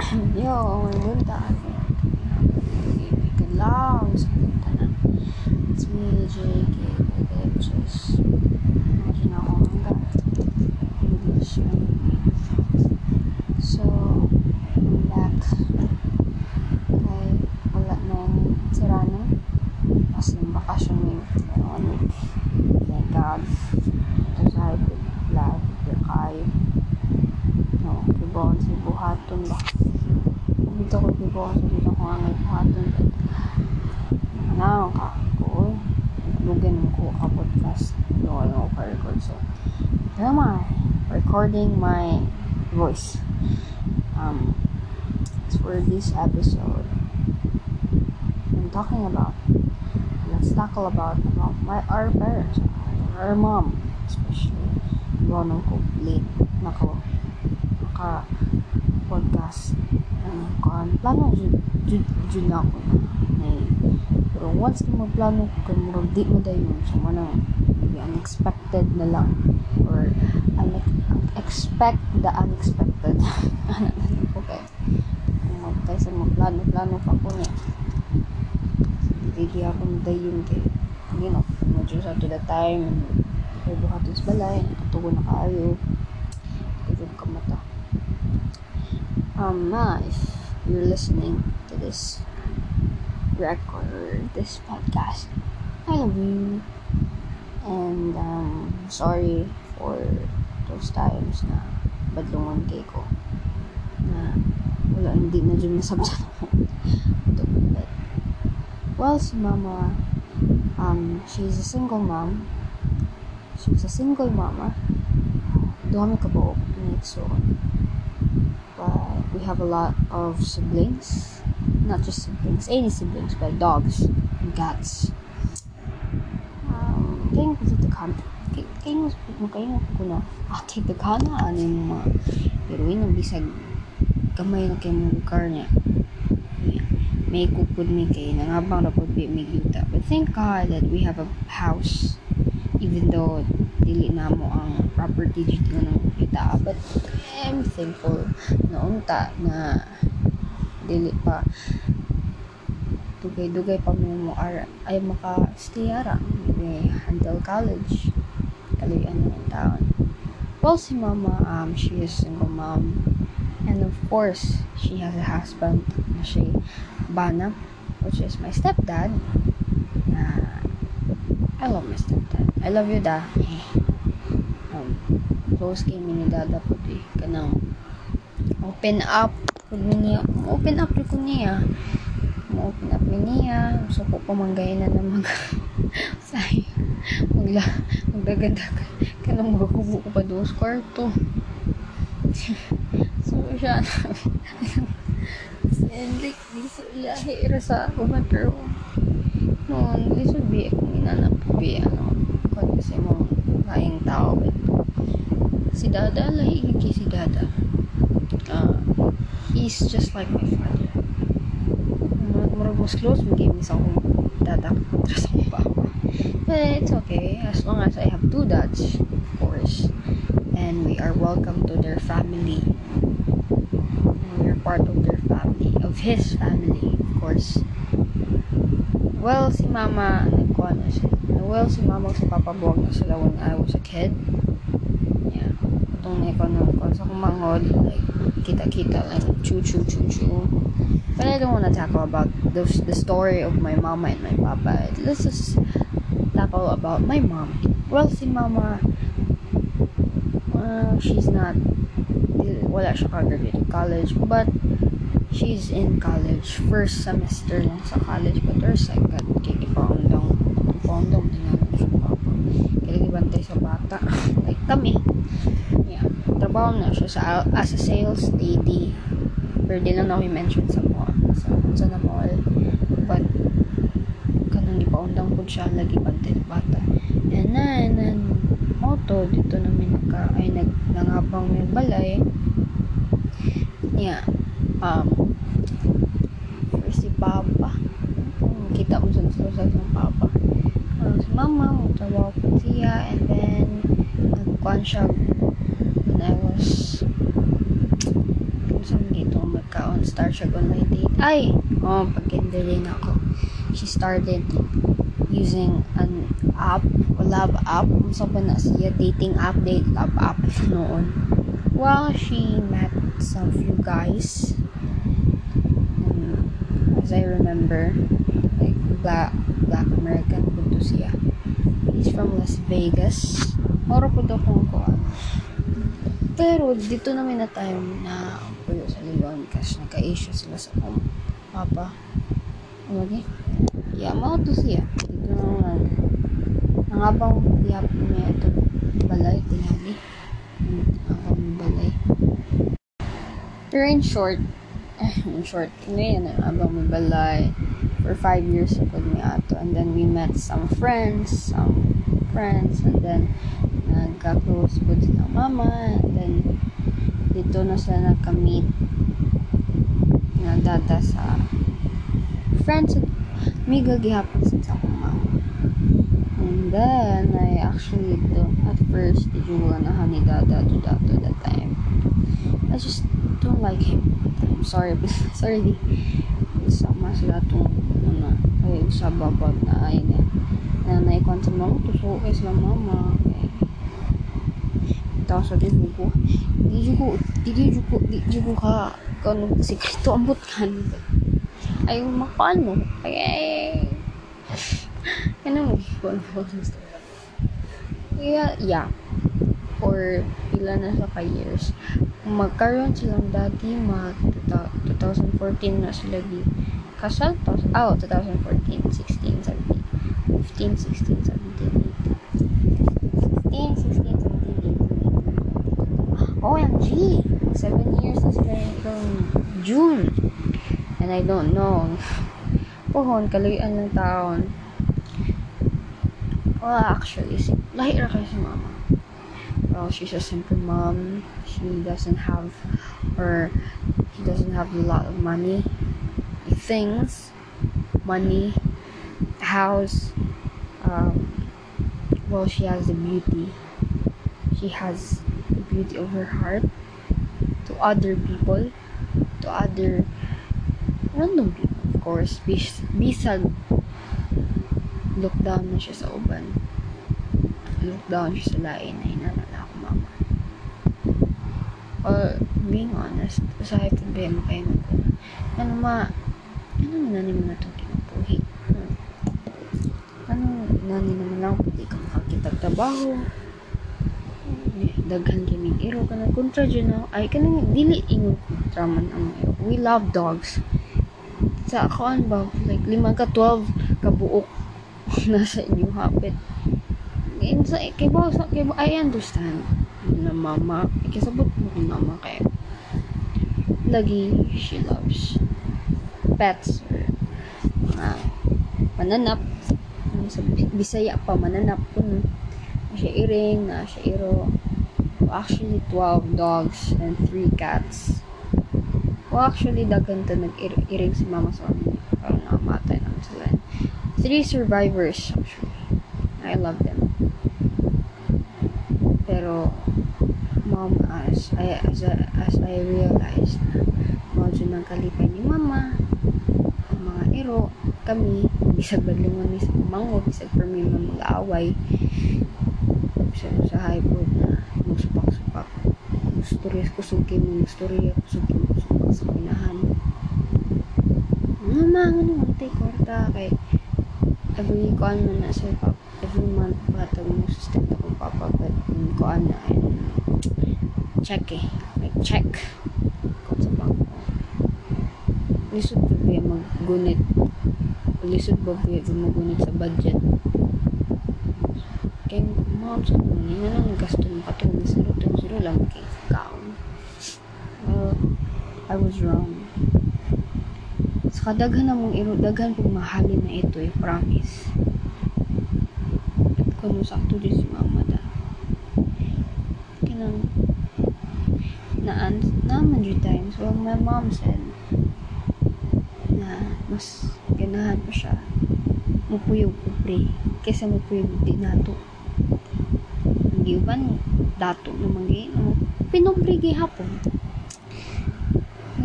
Yo, may bunta. Good lang sa bunta na. It's me, JK, which is imagine ako hanggang English So, I'm back. Kay wala nang sira na. As in, bakasyon mo yun. Thank God. Kibon si buhaton ba? Dito ko kibon sa dito ko ang buhaton. Ano ka? Ko. Lugan ko ka podcast. No, no, ka record so. Am I recording my voice. Um, for this episode, I'm talking about. Let's tackle about about my our parents, our mom, especially. Bono ko late nako naka podcast ano kan plano jud jud jud na ako. Na pero once na magplano kay murag di mo dayon so manang unexpected na lang or expect the unexpected. Ano na lang po kay kung kaysa magplano plano pa ko niya. Hindi ako dayon kay you know medyo sa to the time kay buhaton sa balay nakatugo na kayo. Kujud ka mata um ma if you're listening to this record this podcast. I love you. And um sorry for those times na badlungon kay ko. Na wala hindi na dyan nasabsan ako but well si mama um she's a single mom. She's a single mama. Dami ka po so but we have a lot of siblings. Not just siblings any siblings but dogs and cats. Um kaya ko dito kan kaya mo mo kaya ko na ate the kana ano yung mga heroin ang bisag. Kamay na kay mong car niya. May kupod mi kay nangabang na pod may yuta. But thank God that we have a house even though dili na mo ang property dito ng kita but I'm thankful na unta na dili pa dugay-dugay pa mo mo ara ay maka stay ara may handle college kaluyan na ng taon. Well si mama um she is single mom and of course she has a husband na si Bana which is my stepdad. Na I love my stepdad. I love you da close kay ni dada po di kanang open up. Pud niya open up ko niya. Open up niya. So ko pamanggay na na mag say magla magdagadagan kanang magkubo ko pa dos kwarto. So siya and like this lahi. Ra sa uma pero noon this would be kung inanap be ano kasi mo laing tao si dada? Lahi kay si dada. Uh, he's just like my father. Murag mas close game sa akong dada. Kontra sa akong papa but it's okay as long as I have two dads of course. And we are welcome to their family. We're part of their family of his family of course. Well si mama nagkuha na siya. Well si mama sa papa buwag na sila when I was a kid na ikaw na kung like kita-kita choo choo but I don't want to tackle about the, the story of my mama and my papa. Let's just tackle about my mom. Well si mama uh, she's not wala siya ka-graduate college but she's in college first semester lang sa college but her second kaya ipaundang ipaundang tinanong siya papa. Kaya gibantay sa bata. Like kami trabaho na siya sa as a sales lady. Pero di lang ako mention sa mall. Sa, sa na mall. But kanang ipaundang po siya. Lagi sa bata. And then and moto dito namin nagka ay nag nangabang may balay. Yeah um si papa? Kita mo sa gusto ng papa. Um, si mama magtrabaho po siya and then nagkuhan siya when I was saan dito magkaon start siya online date. Ay! Oh, pag kinderling ako. She started using an app, love app. Sa ba na siya? Dating app, date love app noon. Well, she met some few guys. Um, as I remember, like black, black American po siya. He's from Las Vegas. Moro po daw kung ko. Pero, dito namin na tayo na puyo sa Lilon kasi nagka-issue sila sa um, papa. Ano lagi? Yeah, mao to siya. Dito naman. Ang abang tiyap niya ito. Balay, tinali. Ang abang balay. Pero in short, in short, ngayon, ang abang may balay. For five years ako ni ato. And then we met some friends, some friends, and then nagka-close po sila mama, and then dito na sila nagka-meet na data sa friends amiga gihapon sa akong mama. And then I actually don't at first did you wanna honey dada to that to that time? I just don't like him. I'm sorry sorry. Sama sila tong ano ay sa babag na ay na na naikon sa mama tuso kay sila mama okay tawa sa din ko di ko di ko di ko ka kanu sikreto ambot kan ay makano ay ay ano mo kon yeah yeah or pila na sa ka years magkaroon silang dati mag 2014 na sila di kasal tos oh 2014 16 17 15 16 17 18 15 16 17 18 OMG! 7 years na sila itong June. And I don't know. Pohon, kaluyan ng taon. Well, actually, si, lahi ra kayo si mama. Well, she's a simple mom. She doesn't have, or he doesn't have a lot of money. Things, money, house. Um, well, she has the beauty. She has the beauty of her heart to other people, to other random people, of course. Bis bisag look down na siya sa uban. Look down siya sa lain na inanala ako mama. Or, being honest, usahay ko yung kayo ko. Ano ma, ano na naman na itong kinabuhi? Hmm. Ano, nani naman lang, pwede ka makakita trabaho, daghan kining iro kana kontra dyan na ay kanang dili ingon kontra man ang iro. We love dogs. Sa akoan ba like lima ka 12 ka buok nasa inyo hapit. In sa kay ba sa kay I understand na mama ikisabot mo kung mama kay lagi she loves pets mga mananap. Sa Bisaya pa mananap kun siya iring na siya iro actually 12 dogs and 3 cats. Well, actually, daghan to nag-iring si mama sa amin. Parang nakamatay naman sila. Three survivors, actually. I love them. Pero, mom, as I, as, I, as I realized na medyo nang kalipay ni mama, ang mga iro, kami, bisag badlingon ni sa mango, bisag per mi mag-aaway, bisag sa high na. Storya ko suki mo, storya ko suki mo, sa pinahan. Nga mga ano, mantay kwarta kay every kuan man na sa pap every month patag mo system ko papa but kuan na ay check eh like check. Ko sa bangko lisod ko ba maggunit? Lisod ba ba magunit sa budget? Kay mom sa mo ni nga nang gasto mo katulong zero lang kay I was wrong. Sa kadaghan na mong iro daghan kung mahalin na ito eh promise. At kuno sakto di si mama da kinang naan naman yung times well my mom said na mas ganahan pa siya. Mupuyog pobre kaysa mupuyog di nato hindi uban dato naman gay pinobre gay hapon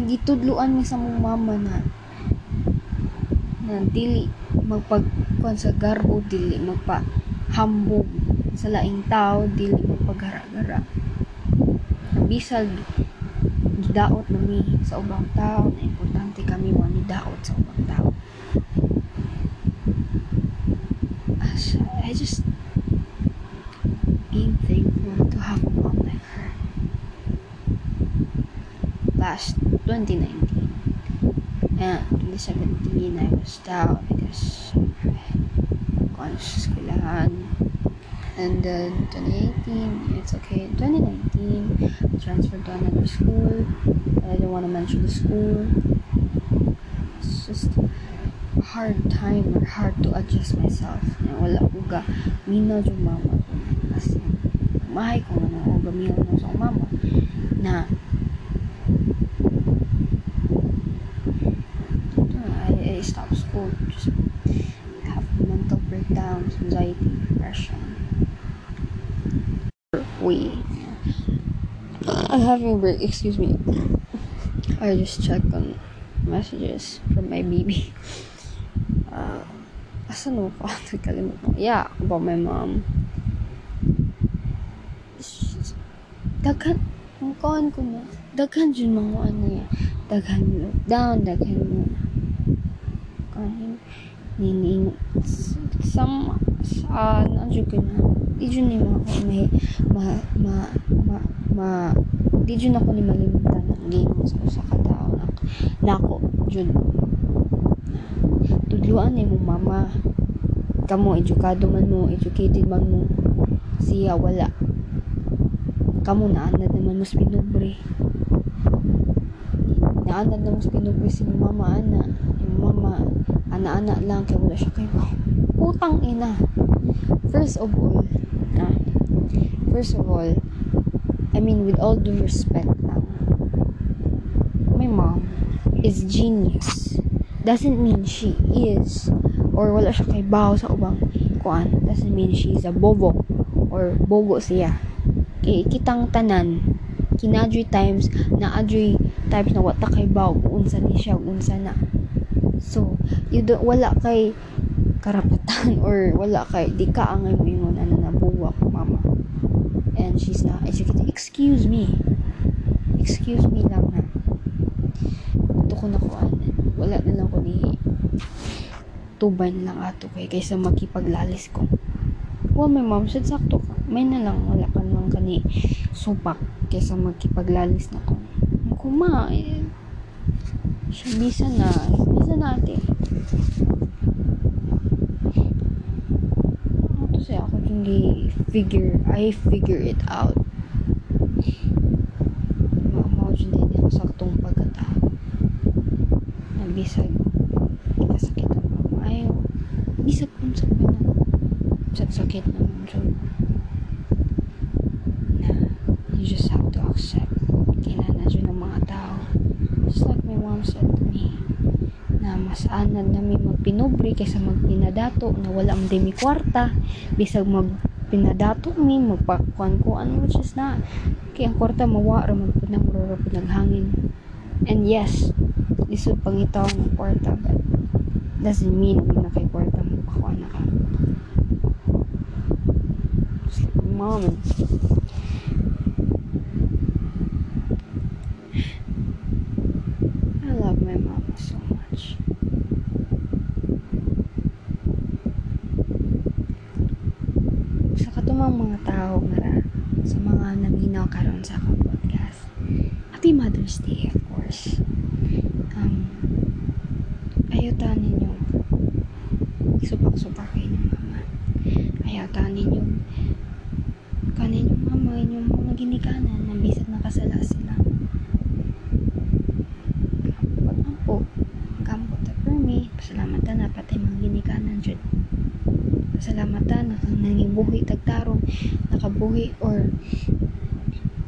gitudluan mi sa mong mama na na dili magpag kuan sa garbo dili magpa hambog sa laing tao dili magpaghara-gara bisag gidaot na sa ubang tao na importante kami wa mi daot sa ubang tao. I just 2019 and 2017 I was down because kung ano sa and then 2018 it's okay. 2019 I transferred to another school. I don't want to mention the school. It's just a hard time or hard to adjust myself. Na wala ko ga minaw yung mama ko. Kasi mahay ko na ko gaminaw na sa mama na I, I just have mental breakdowns anxiety depression we I'm having a break excuse me I just checked on messages from my baby uh, asan mo ko? Nagkalimut mo. Yeah, about my mom. Daghan, ang kawan ko na, daghan dyan mga ano niya. Daghan mo lockdown, daghan mo. Kanin, nining, some, sa, nandiyo ko na, di dyan ni mga ko, may, ma, ma, ma, ma, di dyan ako ni malimutan ng ko sa katao. Nako, dyan, tudluan ni mo mama kamo edukado man mo educated man mo siya wala kamo naanad naman mas pinubre naanad na mas pinubre si mama ana yung mama ana-ana lang kaya wala siya kay putang ina. First of all ah, first of all I mean with all due respect lang my mom is genius. Doesn't mean she is or wala siya kay baho sa ubang kuan. Doesn't mean she is a bobo or bogo siya. Kay kitang tanan kinadri times na adri times na wata kay baho unsa ni siya unsa na so you do, wala kay karapatan or wala kay di ka mo ingon ano na buwa ko mama. And she's not educated. Excuse me. Excuse me lang ha. Ito ko na kuan wala na lang ko ni tuban lang ato kay kaysa makipaglalis ko. Well my mom said sakto ka. May na lang wala ka naman kani supak kaysa magkipaglalis na ko. Kuma bisa na. Bisa natin ano siya ako hindi figure I figure it out mama dyan din ako saktong pagkatao na bisag kasakit ang mama ayaw bisag kung sa na sa sakit naman dyan na you just have to accept kinana dyan ng mga tao just like my mom said to me na mas anad na may magpinobre kaysa magpinadato na wala ang demi kwarta. Bisag mag pinadato mi magpakuan ko ano which is na kaya ang kwarta mawa ra magpunang ra pinaghangin and yes lisod pangitaw ng kwarta but doesn't mean na kay kwarta mo pakuan na ka. Just mom. I love my mama so much. Sa katumang mga tao nga sa mga naminaw karon sa akong podcast. Happy Mother's Day, of course. Um, ayaw ta ninyo supak-supak kay inyong mama. Ayaw ta ninyo kanin yung mama, inyong mga ginikanan na bisag nakasala sila. Pag po, kampo ta permi, pasalamatan na patay mga ginikanan jud. Pasalamatan na kang nangibuhi tagtarong, nakabuhi or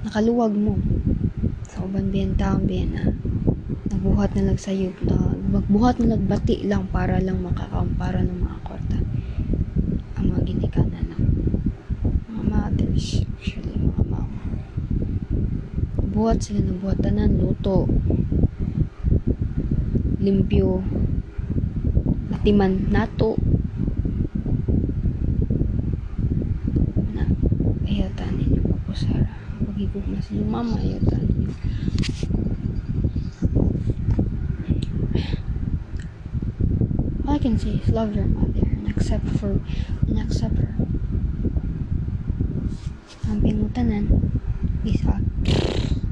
nakaluwag mo. Sa uban biyan taon biyan na nabuhat na lang sa'yo na magbuhat na nagbati lang para lang makakampara ng mga kwarta. Ang mga ginikanan ng mga mothers actually mga mama. Buhat sila ng buhat tanan luto. Limpyo latiman nato na ayaw ta ninyo kapusara pagigugma sa inyong mama ayaw ta ninyo all I can say is love your mother. And accept for and accept her ang pinutanan peace out